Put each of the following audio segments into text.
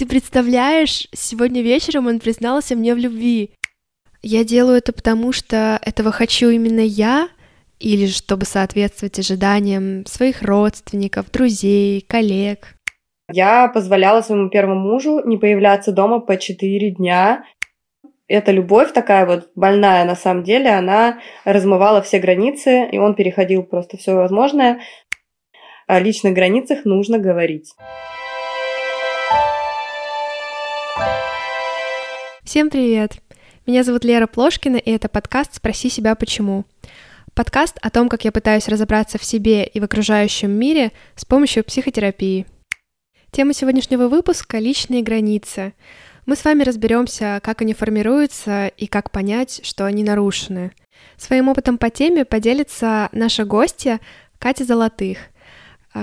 Ты представляешь, сегодня вечером он признался мне в любви. Я делаю это потому, что этого хочу именно я, или чтобы соответствовать ожиданиям своих родственников, друзей, коллег. Я позволяла своему первому мужу не появляться дома по четыре дня. Эта любовь такая вот больная на самом деле, она размывала все границы, и он переходил просто все возможное. О личных границах нужно говорить. Всем привет! Меня зовут Лера Плошкина, и это подкаст «Спроси себя почему». Подкаст о том, как я пытаюсь разобраться в себе и в окружающем мире с помощью психотерапии. Тема сегодняшнего выпуска — личные границы. Мы с вами разберемся, как они формируются и как понять, что они нарушены. Своим опытом по теме поделится наша гостья Катя Золотых.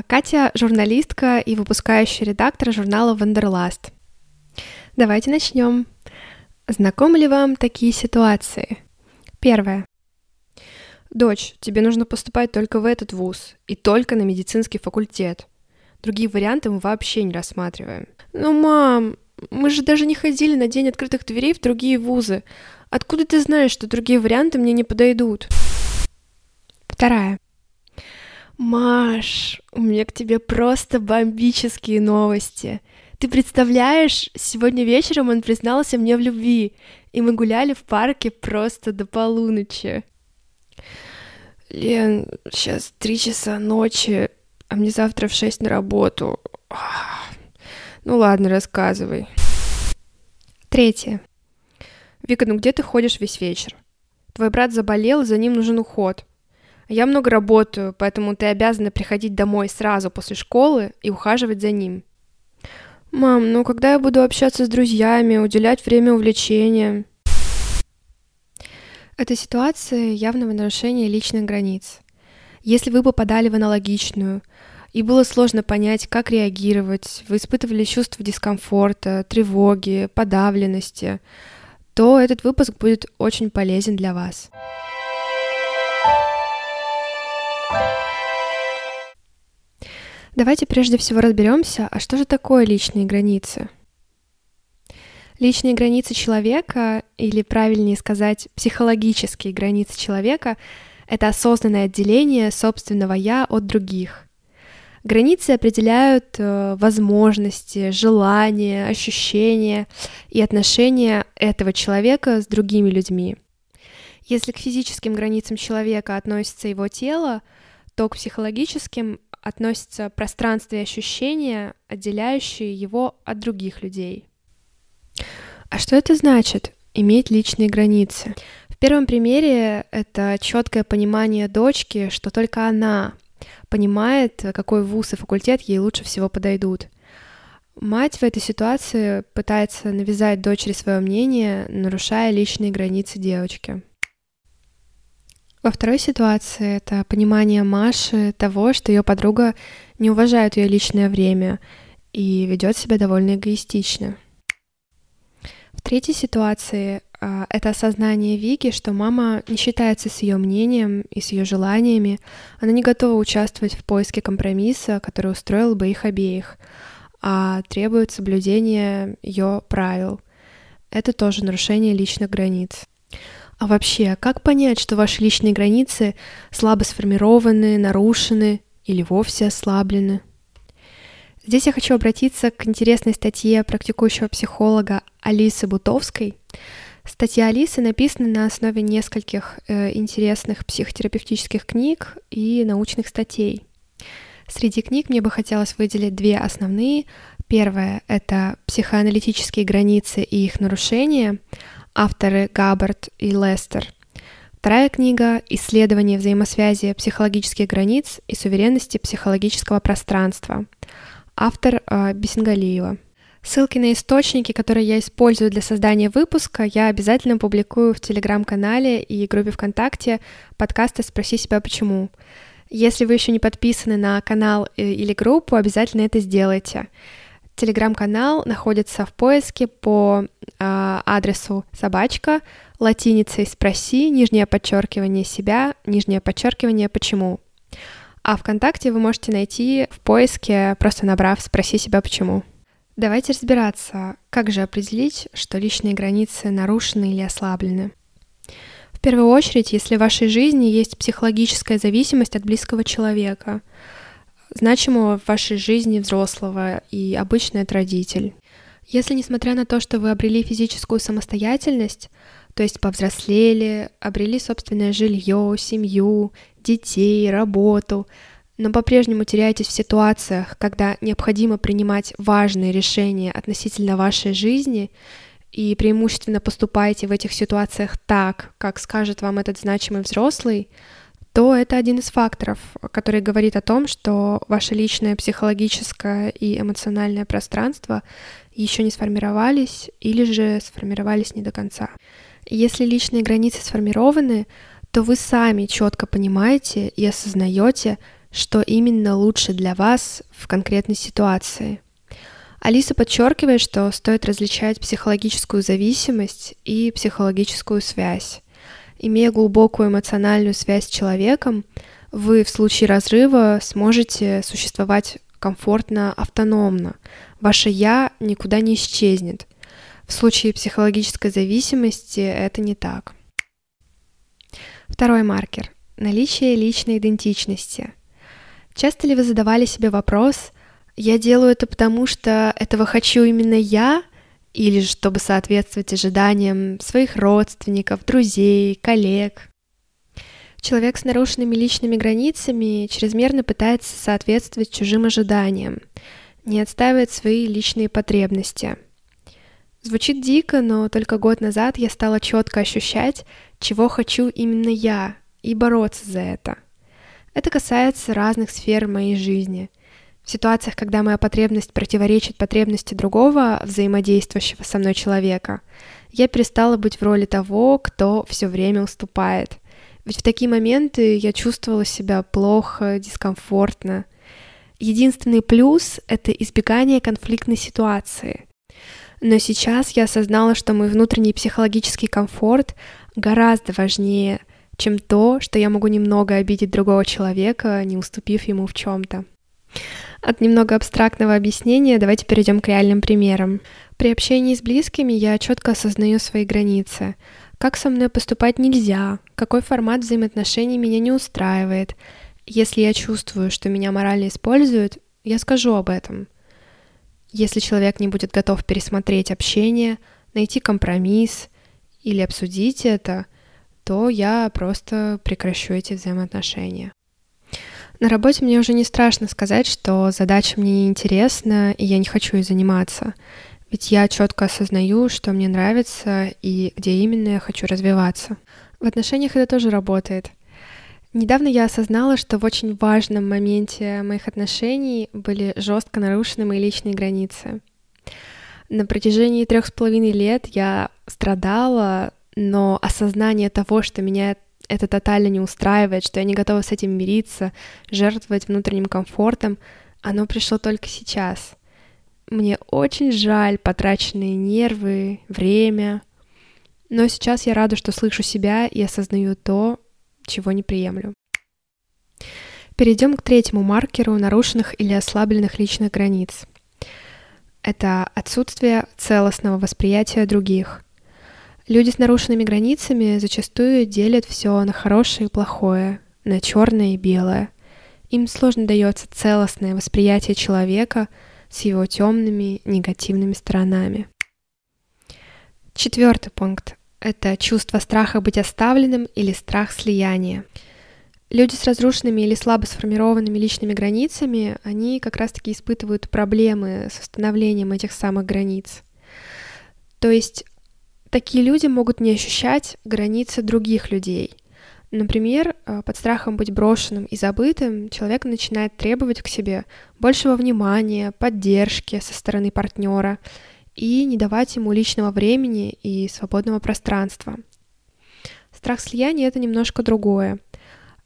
Катя — журналистка и выпускающая редактор журнала «Wanderlust». Давайте начнем. Знакомы ли вам такие ситуации? Первое. Дочь, тебе нужно поступать только в этот вуз и только на медицинский факультет. Другие варианты мы вообще не рассматриваем. Ну, мам, мы же даже не ходили на день открытых дверей в другие вузы. Откуда ты знаешь, что другие варианты мне не подойдут? Вторая. Маш, у меня к тебе просто бомбические новости. Ты представляешь, сегодня вечером он признался мне в любви, и мы гуляли в парке просто до полуночи. Лен, сейчас три часа ночи, а мне завтра в шесть на работу. Ну ладно, рассказывай. Третье. Вика, ну где ты ходишь весь вечер? Твой брат заболел, за ним нужен уход. Я много работаю, поэтому ты обязана приходить домой сразу после школы и ухаживать за ним. Мам, ну когда я буду общаться с друзьями, уделять время увлечениям? Эта ситуация явного нарушения личных границ. Если вы попадали в аналогичную, и было сложно понять, как реагировать, вы испытывали чувство дискомфорта, тревоги, подавленности, то этот выпуск будет очень полезен для вас. Давайте прежде всего разберемся, а что же такое личные границы? Личные границы человека, или правильнее сказать, психологические границы человека, это осознанное отделение собственного «я» от других. Границы определяют э, возможности, желания, ощущения и отношения этого человека с другими людьми. Если к физическим границам человека относится его тело, то к психологическим относится пространство и ощущения, отделяющие его от других людей. А что это значит иметь личные границы? В первом примере это четкое понимание дочки, что только она понимает, какой вуз и факультет ей лучше всего подойдут. Мать в этой ситуации пытается навязать дочери свое мнение, нарушая личные границы девочки. Во второй ситуации это понимание Маши того, что ее подруга не уважает ее личное время и ведет себя довольно эгоистично. В третьей ситуации а, это осознание Вики, что мама не считается с ее мнением и с ее желаниями, она не готова участвовать в поиске компромисса, который устроил бы их обеих, а требует соблюдения ее правил. Это тоже нарушение личных границ. А вообще, как понять, что ваши личные границы слабо сформированы, нарушены или вовсе ослаблены? Здесь я хочу обратиться к интересной статье практикующего психолога Алисы Бутовской. Статья Алисы написана на основе нескольких э, интересных психотерапевтических книг и научных статей. Среди книг мне бы хотелось выделить две основные. Первая — это «Психоаналитические границы и их нарушения», авторы Габбард и Лестер. Вторая книга «Исследование взаимосвязи психологических границ и суверенности психологического пространства», автор э, Бесенгалиева. Ссылки на источники, которые я использую для создания выпуска, я обязательно публикую в телеграм-канале и группе ВКонтакте подкаста «Спроси себя почему». Если вы еще не подписаны на канал э, или группу, обязательно это сделайте. Телеграм-канал находится в поиске по э, адресу собачка латиницей спроси, нижнее подчеркивание себя, нижнее подчеркивание почему. А ВКонтакте вы можете найти в поиске, просто набрав «Спроси себя почему». Давайте разбираться, как же определить, что личные границы нарушены или ослаблены. В первую очередь, если в вашей жизни есть психологическая зависимость от близкого человека, значимого в вашей жизни взрослого, и обычно это родитель. Если, несмотря на то, что вы обрели физическую самостоятельность, то есть повзрослели, обрели собственное жилье, семью, детей, работу, но по-прежнему теряетесь в ситуациях, когда необходимо принимать важные решения относительно вашей жизни, и преимущественно поступаете в этих ситуациях так, как скажет вам этот значимый взрослый, то это один из факторов, который говорит о том, что ваше личное психологическое и эмоциональное пространство еще не сформировались или же сформировались не до конца. Если личные границы сформированы, то вы сами четко понимаете и осознаете, что именно лучше для вас в конкретной ситуации. Алиса подчеркивает, что стоит различать психологическую зависимость и психологическую связь. Имея глубокую эмоциональную связь с человеком, вы в случае разрыва сможете существовать комфортно, автономно. Ваше «я» никуда не исчезнет. В случае психологической зависимости это не так. Второй маркер – наличие личной идентичности. Часто ли вы задавали себе вопрос «я делаю это потому, что этого хочу именно я», или чтобы соответствовать ожиданиям своих родственников, друзей, коллег. Человек с нарушенными личными границами чрезмерно пытается соответствовать чужим ожиданиям, не отстаивает свои личные потребности. Звучит дико, но только год назад я стала четко ощущать, чего хочу именно я, и бороться за это. Это касается разных сфер моей жизни. В ситуациях, когда моя потребность противоречит потребности другого взаимодействующего со мной человека, я перестала быть в роли того, кто все время уступает. Ведь в такие моменты я чувствовала себя плохо, дискомфортно. Единственный плюс — это избегание конфликтной ситуации. Но сейчас я осознала, что мой внутренний психологический комфорт гораздо важнее, чем то, что я могу немного обидеть другого человека, не уступив ему в чем-то. От немного абстрактного объяснения давайте перейдем к реальным примерам. При общении с близкими я четко осознаю свои границы. Как со мной поступать нельзя, какой формат взаимоотношений меня не устраивает. Если я чувствую, что меня морально используют, я скажу об этом. Если человек не будет готов пересмотреть общение, найти компромисс или обсудить это, то я просто прекращу эти взаимоотношения. На работе мне уже не страшно сказать, что задача мне неинтересна, и я не хочу ей заниматься. Ведь я четко осознаю, что мне нравится и где именно я хочу развиваться. В отношениях это тоже работает. Недавно я осознала, что в очень важном моменте моих отношений были жестко нарушены мои личные границы. На протяжении трех с половиной лет я страдала, но осознание того, что меня это тотально не устраивает, что я не готова с этим мириться, жертвовать внутренним комфортом, оно пришло только сейчас. Мне очень жаль потраченные нервы, время, но сейчас я рада, что слышу себя и осознаю то, чего не приемлю. Перейдем к третьему маркеру нарушенных или ослабленных личных границ. Это отсутствие целостного восприятия других – Люди с нарушенными границами зачастую делят все на хорошее и плохое, на черное и белое. Им сложно дается целостное восприятие человека с его темными негативными сторонами. Четвертый пункт – это чувство страха быть оставленным или страх слияния. Люди с разрушенными или слабо сформированными личными границами, они как раз-таки испытывают проблемы с установлением этих самых границ. То есть Такие люди могут не ощущать границы других людей. Например, э, под страхом быть брошенным и забытым человек начинает требовать к себе большего внимания, поддержки со стороны партнера и не давать ему личного времени и свободного пространства. Страх слияния — это немножко другое.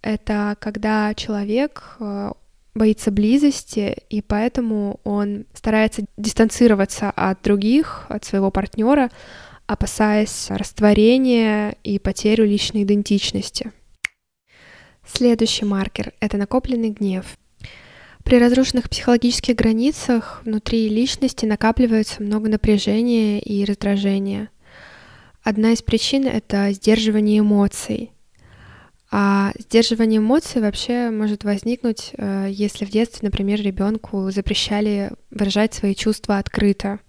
Это когда человек э, боится близости, и поэтому он старается дистанцироваться от других, от своего партнера, опасаясь растворения и потерю личной идентичности. Следующий маркер — это накопленный гнев. При разрушенных психологических границах внутри личности накапливается много напряжения и раздражения. Одна из причин — это сдерживание эмоций. А сдерживание эмоций вообще может возникнуть, э, если в детстве, например, ребенку запрещали выражать свои чувства открыто.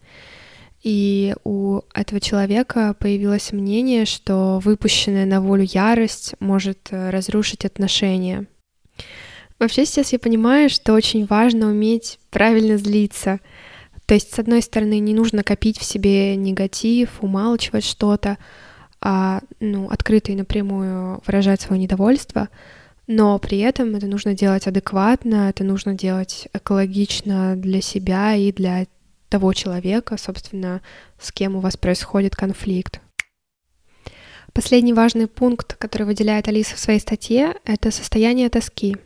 И у этого человека появилось мнение, что выпущенная на волю ярость может э, разрушить отношения. Вообще сейчас я понимаю, что очень важно уметь правильно злиться. То есть, с одной стороны, не нужно копить в себе негатив, умалчивать что-то, а ну, открыто и напрямую выражать свое недовольство, но при этом это нужно делать адекватно, это нужно делать экологично для себя и для того человека, собственно, с кем у вас происходит конфликт. Последний важный пункт, который выделяет Алиса в своей статье, это состояние тоски.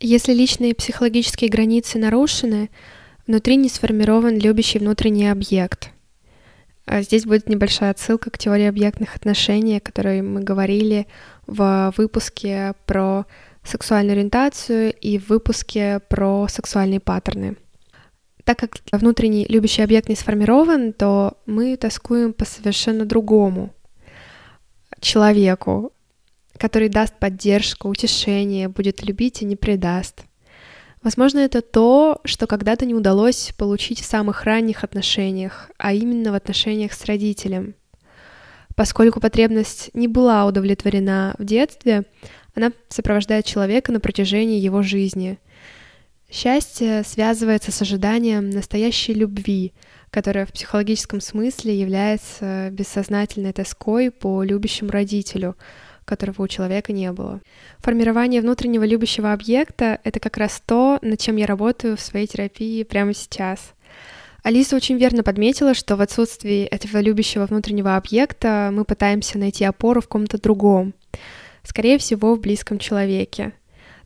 Если личные психологические границы нарушены, внутри не сформирован любящий внутренний объект. А здесь будет небольшая отсылка к теории объектных отношений, о которой мы говорили в выпуске про сексуальную ориентацию и в выпуске про сексуальные паттерны. Так как внутренний любящий объект не сформирован, то мы тоскуем по совершенно другому человеку, который даст поддержку, утешение, будет любить и не предаст. Возможно, это то, что когда-то не удалось получить в самых ранних отношениях, а именно в отношениях с родителем. Поскольку потребность не была удовлетворена в детстве, она сопровождает человека на протяжении его жизни. Счастье связывается с ожиданием настоящей любви, которая в психологическом смысле является бессознательной тоской по любящему родителю, которого у человека не было. Формирование внутреннего любящего объекта — это как раз то, над чем я работаю в своей терапии прямо сейчас. Алиса очень верно подметила, что в отсутствии этого любящего внутреннего объекта мы пытаемся найти опору в ком-то другом, скорее всего, в близком человеке.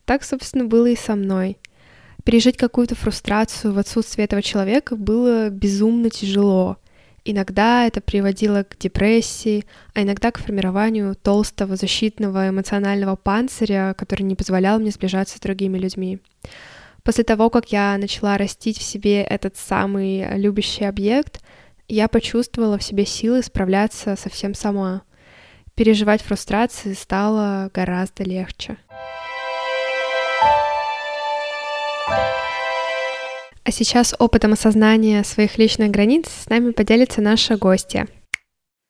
Так, собственно, было и со мной. Пережить какую-то фрустрацию в отсутствии этого человека было безумно тяжело — Иногда это приводило к депрессии, а иногда к формированию толстого защитного эмоционального панциря, который не позволял мне сближаться с другими людьми. После того, как я начала растить в себе этот самый любящий объект, я почувствовала в себе силы справляться со всем сама. Переживать фрустрации стало гораздо легче. А сейчас опытом осознания своих личных границ с нами поделится наша гостья.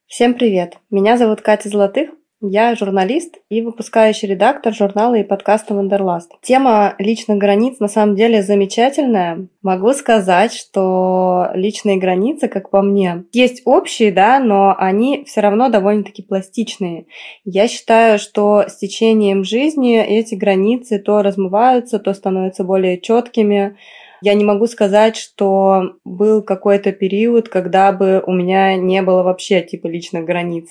Всем привет! Меня зовут Катя Золотых, я журналист и выпускающий редактор журнала и подкаста «Wanderlust». Тема личных границ на самом деле замечательная. Могу сказать, что личные границы, как по мне, есть общие, да, но они все равно довольно-таки пластичные. Я считаю, что с течением жизни эти границы то размываются, то становятся более четкими, я не могу сказать, что был какой-то период, когда бы у меня не было вообще типа личных границ.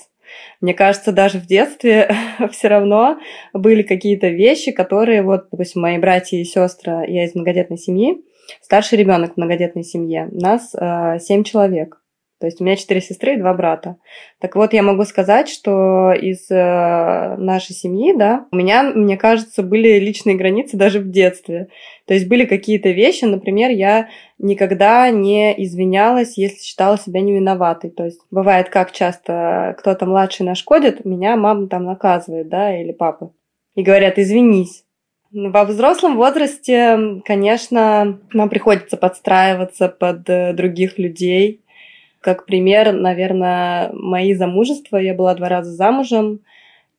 Мне кажется, даже в детстве все равно были какие-то вещи, которые вот, допустим, мои братья и сестры, я из многодетной семьи, старший ребенок в многодетной семье, нас э, человек. То есть у меня четыре сестры и два брата. Так вот, я могу сказать, что из э, нашей семьи, да, у меня, мне кажется, были личные границы даже в детстве. То есть были какие-то вещи, например, я никогда не извинялась, если считала себя невиноватой. То есть бывает, как часто кто-то младший нашкодит, меня мама там наказывает, да, или папа. И говорят, извинись. Во взрослом возрасте, конечно, нам приходится подстраиваться под э, других людей, как пример, наверное, мои замужества. Я была два раза замужем.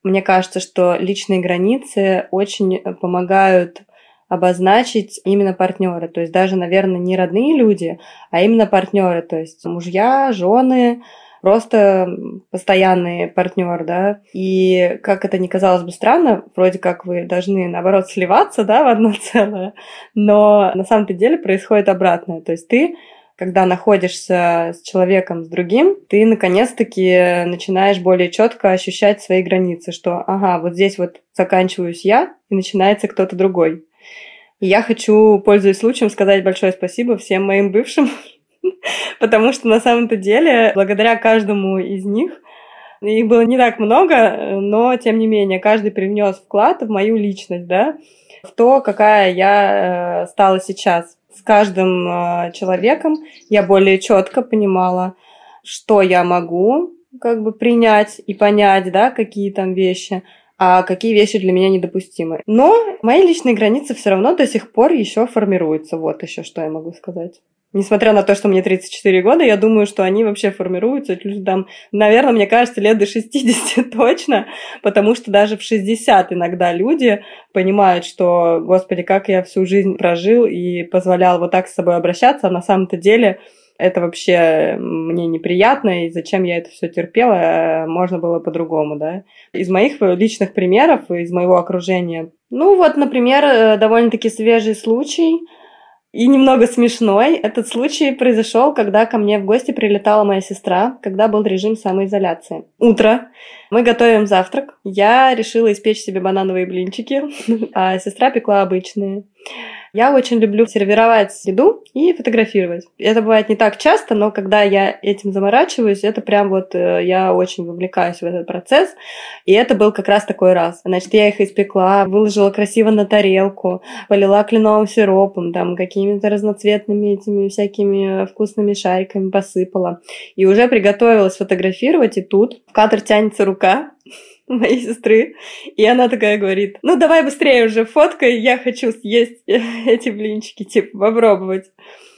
Мне кажется, что личные границы очень помогают обозначить именно партнеры. То есть даже, наверное, не родные люди, а именно партнеры. То есть мужья, жены, просто постоянный партнер, да. И как это ни казалось бы странно, вроде как вы должны, наоборот, сливаться, да, в одно целое, но на самом-то деле происходит обратное. То есть ты когда находишься с человеком, с другим, ты наконец-таки начинаешь более четко ощущать свои границы, что, ага, вот здесь вот заканчиваюсь я, и начинается кто-то другой. И я хочу, пользуясь случаем, сказать большое спасибо всем моим бывшим, потому что на самом-то деле, благодаря каждому из них, Их было не так много, но, тем не менее, каждый привнес вклад в мою личность, да, в то, какая я э, стала сейчас. С каждым э, человеком я более четко понимала, что я могу как бы принять и понять, да, какие там вещи, а какие вещи для меня недопустимы. Но мои личные границы все равно до сих пор еще формируются. Вот еще что я могу сказать. Несмотря на то, что мне 34 года, я думаю, что они вообще формируются там, наверное, мне кажется, лет до 60 точно, потому что даже в 60 иногда люди понимают, что, господи, как я всю жизнь прожил и позволял вот так с собой обращаться, а на самом-то деле это вообще мне неприятно, и зачем я это все терпела, можно было по-другому, да. Из моих личных примеров, из моего окружения. Ну вот, например, э, довольно-таки свежий случай – и немного смешной. Этот случай произошел, когда ко мне в гости прилетала моя сестра, когда был режим самоизоляции. Утро. Мы готовим завтрак. Я решила испечь себе банановые блинчики, а сестра пекла обычные. Я очень люблю сервировать еду и фотографировать. Это бывает не так часто, но когда я этим заморачиваюсь, это прям вот э, я очень вовлекаюсь в этот процесс. И это был как раз такой раз. Значит, я их испекла, выложила красиво на тарелку, полила кленовым сиропом, там какими-то разноцветными этими всякими вкусными шариками посыпала. И уже приготовилась фотографировать, и тут в кадр тянется рука, моей сестры. И она такая говорит, ну давай быстрее уже фоткай, я хочу съесть эти блинчики, типа попробовать.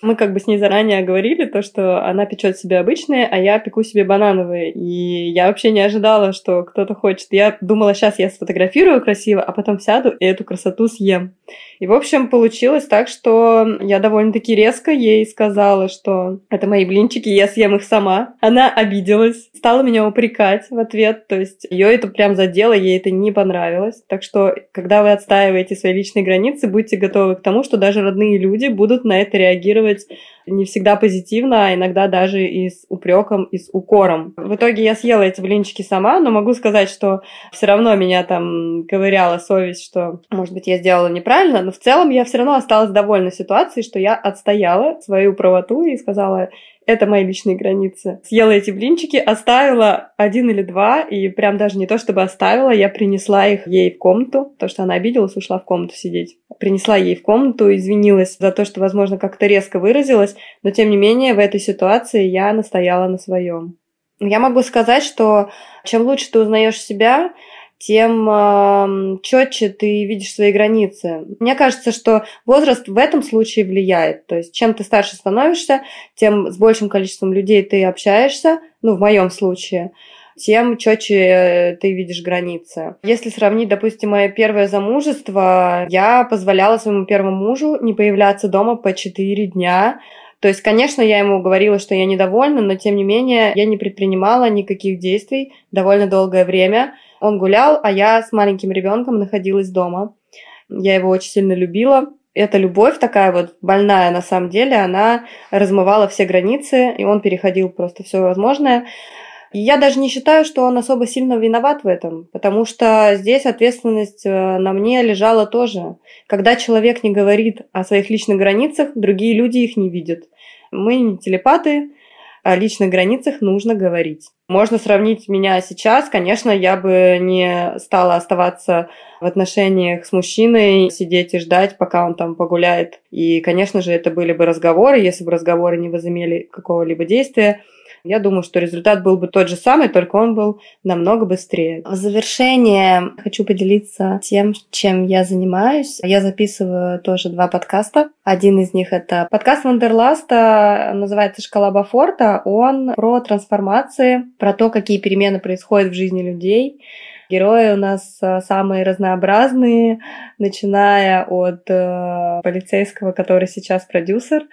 Мы как бы с ней заранее говорили то, что она печет себе обычные, а я пеку себе банановые. И я вообще не ожидала, что кто-то хочет. Я думала, сейчас я сфотографирую красиво, а потом сяду и эту красоту съем. И, в общем, получилось так, что я довольно-таки резко ей сказала, что это мои блинчики, я съем их сама. Она обиделась, стала меня упрекать в ответ, то есть ее это прям задело, ей это не понравилось. Так что, когда вы отстаиваете свои личные границы, будьте готовы к тому, что даже родные люди будут на это реагировать не всегда позитивно, а иногда даже и с упреком, и с укором. В итоге я съела эти блинчики сама, но могу сказать, что все равно меня там ковыряла совесть, что, может быть, я сделала неправильно, но в целом я все равно осталась довольна ситуацией, что я отстояла свою правоту и сказала, это мои личные границы. Съела эти блинчики, оставила один или два, и прям даже не то, чтобы оставила, я принесла их ей в комнату, то, что она обиделась, ушла в комнату сидеть. Принесла ей в комнату, извинилась за то, что, возможно, как-то резко выразилась, но, тем не менее, в этой ситуации я настояла на своем. Я могу сказать, что чем лучше ты узнаешь себя, тем четче ты видишь свои границы. Мне кажется, что возраст в этом случае влияет. То есть, чем ты старше становишься, тем с большим количеством людей ты общаешься, ну, в моем случае, тем четче э, ты видишь границы. Если сравнить, допустим, мое первое замужество, я позволяла своему первому мужу не появляться дома по 4 дня, то есть, конечно, я ему говорила, что я недовольна, но тем не менее я не предпринимала никаких действий довольно долгое время. Он гулял, а я с маленьким ребенком находилась дома. Я его очень сильно любила. Эта любовь такая вот больная на самом деле, она размывала все границы, и он переходил просто все возможное. Я даже не считаю, что он особо сильно виноват в этом, потому что здесь ответственность э, на мне лежала тоже. Когда человек не говорит о своих личных границах, другие люди их не видят. Мы не телепаты, о личных границах нужно говорить. Можно сравнить меня сейчас. Конечно, я бы не стала оставаться в отношениях с мужчиной, сидеть и ждать, пока он там погуляет. И, конечно же, это были бы разговоры, если бы разговоры не возымели какого-либо действия. Я думаю, что результат был бы тот же самый, только он был намного быстрее. В завершение хочу поделиться тем, чем я занимаюсь. Я записываю тоже два подкаста. Один из них это подкаст Wanderlust а, называется «Шкала Бофорта». Он про трансформации, про то, какие перемены происходят в жизни людей. Герои у нас э, самые разнообразные, начиная от э, полицейского, который сейчас продюсер,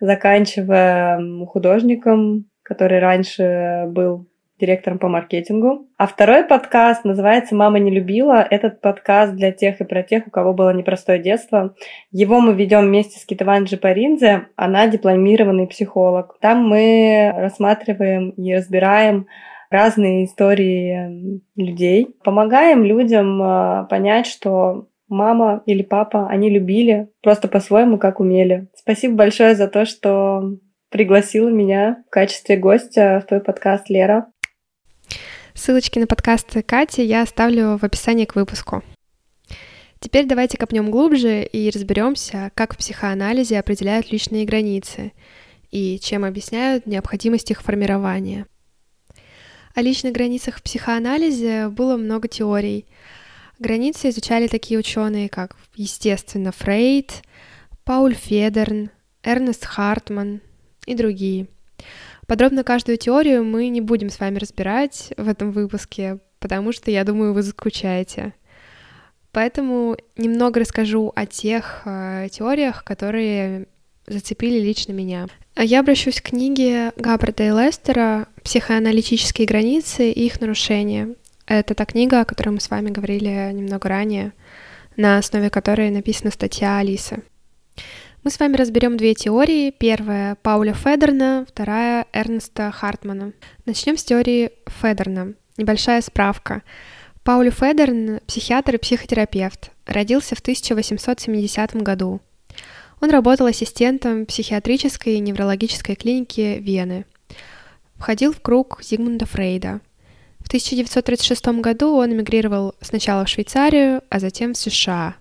заканчивая художником, который раньше был директором по маркетингу. А второй подкаст называется «Мама не любила». Этот подкаст для тех и про тех, у кого было непростое детство. Его мы ведем вместе с Китаван Джипаринзе. Она дипломированный психолог. Там мы рассматриваем и разбираем разные истории людей. Помогаем людям а, понять, что мама или папа, они любили просто по-своему, как умели. Спасибо большое за то, что пригласила меня в качестве гостя в твой подкаст, Лера. Ссылочки на подкасты Кати я оставлю в описании к выпуску. Теперь давайте копнем глубже и разберемся, как в психоанализе определяют личные границы и чем объясняют необходимость их формирования. О личных границах в психоанализе было много теорий. Границы изучали такие ученые, как, естественно, Фрейд, Пауль Федерн, Эрнест Хартман и другие. Подробно каждую теорию мы не будем с вами разбирать в этом выпуске, потому что, я думаю, вы заскучаете. Поэтому немного расскажу о тех э, теориях, которые зацепили лично меня. Я обращусь к книге Габбарда и Лестера «Психоаналитические границы и их нарушения». Это та книга, о которой мы с вами говорили немного ранее, на основе которой написана статья Алисы. Мы с вами разберем две теории. Первая — Пауля Федерна, вторая — Эрнеста Хартмана. Начнем с теории Федерна. Небольшая справка. Пауля Федерн — психиатр и психотерапевт. Родился в 1870 году. Он работал ассистентом психиатрической и неврологической клиники Вены. Входил в круг Зигмунда Фрейда. В 1936 году он эмигрировал сначала в Швейцарию, а затем в США.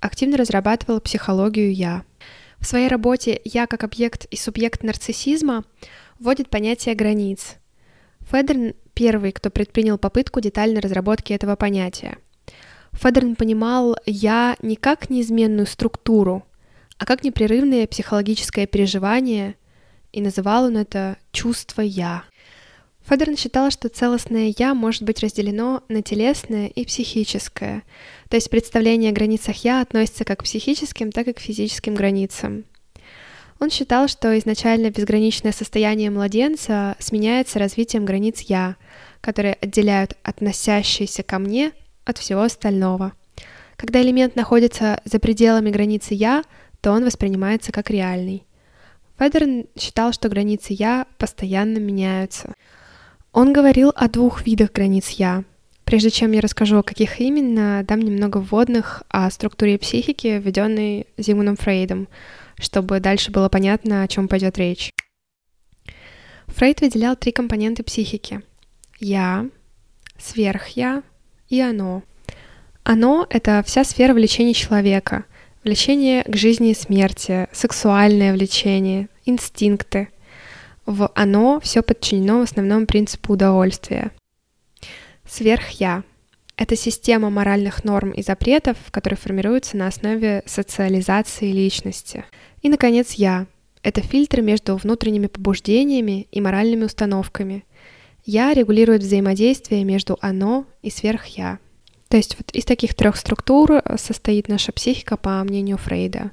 Активно разрабатывал психологию «я». В своей работе «Я как объект и субъект нарциссизма» вводит понятие границ. Федерн первый, кто предпринял попытку детальной разработки этого понятия. Федерн понимал «я» не как неизменную структуру, а как непрерывное психологическое переживание, и называл он это «чувство «я». Федерн считал, что целостное «я» может быть разделено на телесное и психическое, то есть представление о границах «я» относится как к психическим, так и к физическим границам. Он считал, что изначально безграничное состояние младенца сменяется развитием границ «я», которые отделяют относящиеся ко мне от всего остального. Когда элемент находится за пределами границы «я», то он воспринимается как реальный. Федерн считал, что границы «я» постоянно меняются. Он говорил о двух видах границ «я», Прежде чем я расскажу, о каких именно, дам немного вводных о структуре психики, введенной Зигмундом Фрейдом, чтобы дальше было понятно, о чем пойдет речь. Фрейд выделял три компоненты психики. Я, сверхя и оно. Оно — это вся сфера влечения человека. Влечение к жизни и смерти, сексуальное влечение, инстинкты. В оно все подчинено в основном принципу удовольствия — Сверх-я — это система моральных норм и запретов, которые формируются на основе социализации личности. И, наконец, я — это фильтр между внутренними побуждениями и моральными установками. Я регулирует взаимодействие между оно и сверх-я. То есть вот из таких трех структур э, состоит наша психика, по мнению Фрейда,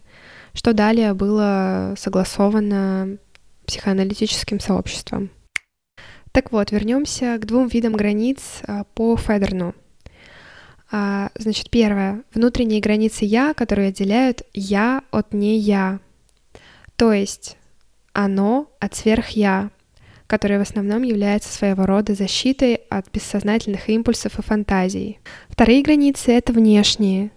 что далее было согласовано психоаналитическим сообществом. Так вот, вернемся к двум видам границ а, по Федерну. А, значит, первое. Внутренние границы «я», которые отделяют «я» от «не я». То есть оно от сверх-я, которое в основном является своего рода защитой от бессознательных импульсов и фантазий. Вторые границы — это внешние.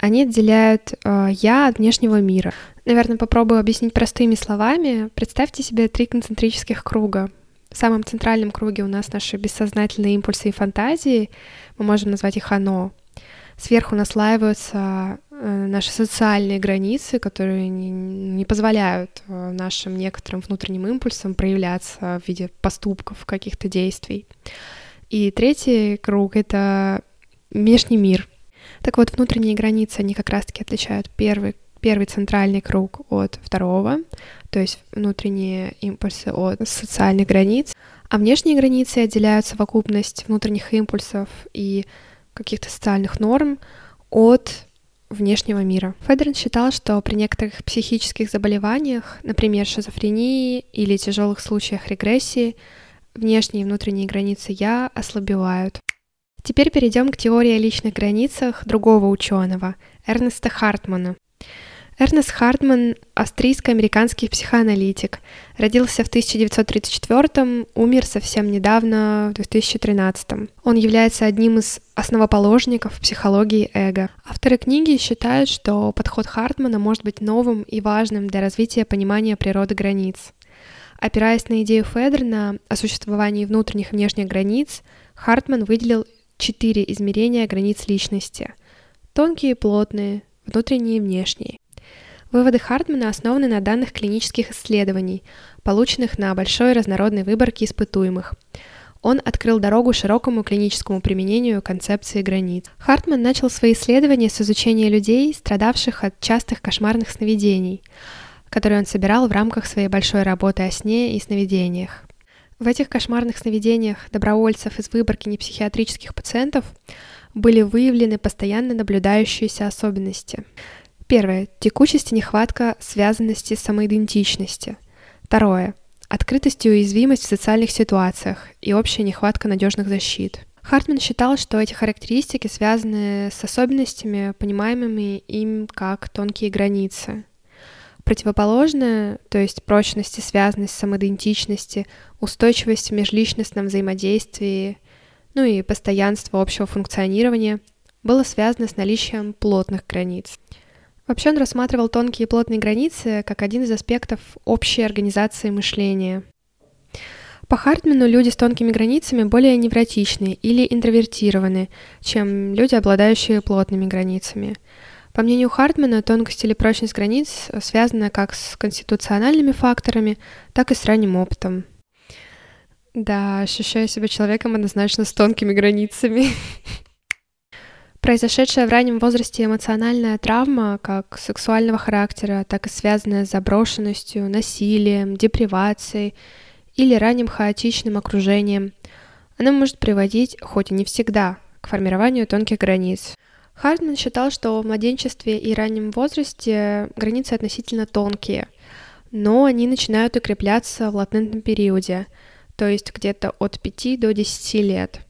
Они отделяют э, «я» от внешнего мира. Наверное, попробую объяснить простыми словами. Представьте себе три концентрических круга. В самом центральном круге у нас наши бессознательные импульсы и фантазии, мы можем назвать их «оно». Сверху наслаиваются э, наши социальные границы, которые не, не позволяют э, нашим некоторым внутренним импульсам проявляться в виде поступков, каких-то действий. И третий круг — это внешний мир. Так вот, внутренние границы, они как раз-таки отличают первый первый центральный круг от второго, то есть внутренние импульсы от социальных границ, а внешние границы отделяют совокупность внутренних импульсов и каких-то социальных норм от внешнего мира. Федерн считал, что при некоторых психических заболеваниях, например, шизофрении или тяжелых случаях регрессии, внешние и внутренние границы «я» ослабевают. Теперь перейдем к теории о личных границах другого ученого, Эрнеста Хартмана. Эрнест Хартман – австрийско-американский психоаналитик. Родился в 1934 умер совсем недавно, в 2013 Он является одним из основоположников психологии эго. Авторы книги считают, что подход Хартмана может быть новым и важным для развития понимания природы границ. Опираясь на идею Федерна о существовании внутренних и внешних границ, Хартман выделил четыре измерения границ личности. Тонкие и плотные, внутренние и внешние. Выводы Хартмана основаны на данных клинических исследований, полученных на большой разнородной выборке испытуемых. Он открыл дорогу широкому клиническому применению концепции границ. Хартман начал свои исследования с изучения людей, страдавших от частых кошмарных сновидений – который он собирал в рамках своей большой работы о сне и сновидениях. В этих кошмарных сновидениях добровольцев из выборки непсихиатрических пациентов были выявлены постоянно наблюдающиеся особенности. Первое. Текучесть и нехватка связанности самоидентичности. Второе. Открытость и уязвимость в социальных ситуациях и общая нехватка надежных защит. Хартман считал, что эти характеристики связаны с особенностями, понимаемыми им как тонкие границы, Противоположное, то есть прочность и связанность самоидентичности, устойчивость в межличностном взаимодействии, ну и постоянство общего функционирования, было связано с наличием плотных границ. Вообще он рассматривал тонкие и плотные границы как один из аспектов общей организации мышления. По Хартману люди с тонкими границами более невротичны или интровертированы, чем люди, обладающие плотными границами – по мнению Хартмана, тонкость или прочность границ связана как с конституциональными факторами, так и с ранним опытом. Да, ощущаю себя человеком однозначно с тонкими границами. Произошедшая в раннем возрасте эмоциональная травма, как сексуального характера, так и связанная с заброшенностью, насилием, депривацией или ранним хаотичным окружением, она может приводить, хоть и не всегда, к формированию тонких границ, Хартман считал, что в младенчестве и раннем возрасте границы относительно тонкие, но они начинают укрепляться в латентном периоде, то есть где-то от 5 до 10 лет.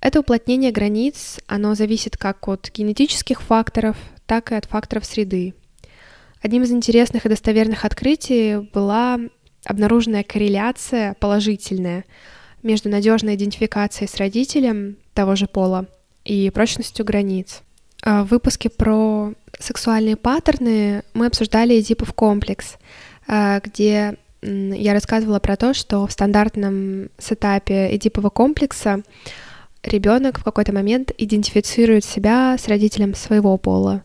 Это уплотнение границ, оно зависит как от генетических факторов, так и от факторов среды. Одним из интересных и достоверных открытий была обнаруженная корреляция положительная между надежной идентификацией с родителем того же пола и прочностью границ. А, в выпуске про сексуальные паттерны мы обсуждали Эдипов комплекс, а, где я рассказывала про то, что в стандартном сетапе Эдипова комплекса ребенок в какой-то момент идентифицирует себя с родителем своего пола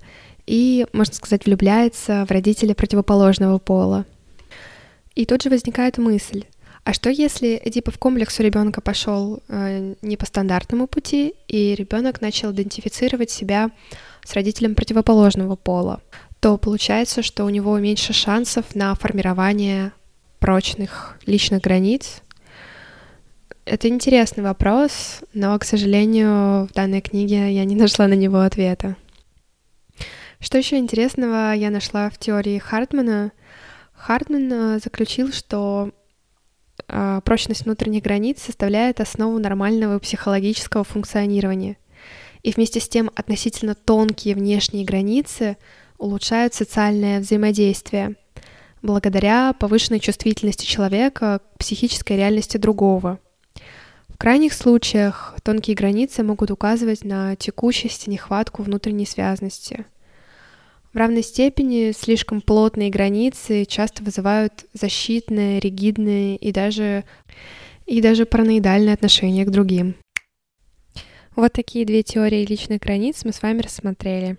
и, можно сказать, влюбляется в родителя противоположного пола. И тут же возникает мысль, а что если Эдипов комплекс у ребенка пошел э, не по стандартному пути, и ребенок начал идентифицировать себя с родителем противоположного пола, то получается, что у него меньше шансов на формирование прочных личных границ. Это интересный вопрос, но, к сожалению, в данной книге я не нашла на него ответа. Что еще интересного я нашла в теории Хартмана? Хартман э, заключил, что прочность внутренних границ составляет основу нормального психологического функционирования. И вместе с тем относительно тонкие внешние границы улучшают социальное взаимодействие благодаря повышенной чувствительности человека к психической реальности другого. В крайних случаях тонкие границы могут указывать на текучесть и нехватку внутренней связности – в равной степени слишком плотные границы часто вызывают защитное, ригидное и даже, и даже параноидальное отношение к другим. Вот такие две теории личных границ мы с вами рассмотрели.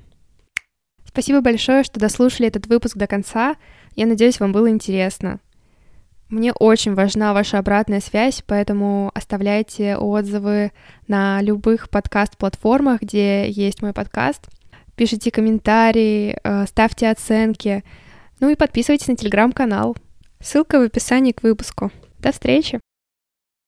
Спасибо большое, что дослушали этот выпуск до конца. Я надеюсь, вам было интересно. Мне очень важна ваша обратная связь, поэтому оставляйте отзывы на любых подкаст-платформах, где есть мой подкаст — пишите комментарии, э, ставьте оценки. Ну и подписывайтесь на телеграм-канал. Ссылка в описании к выпуску. До встречи!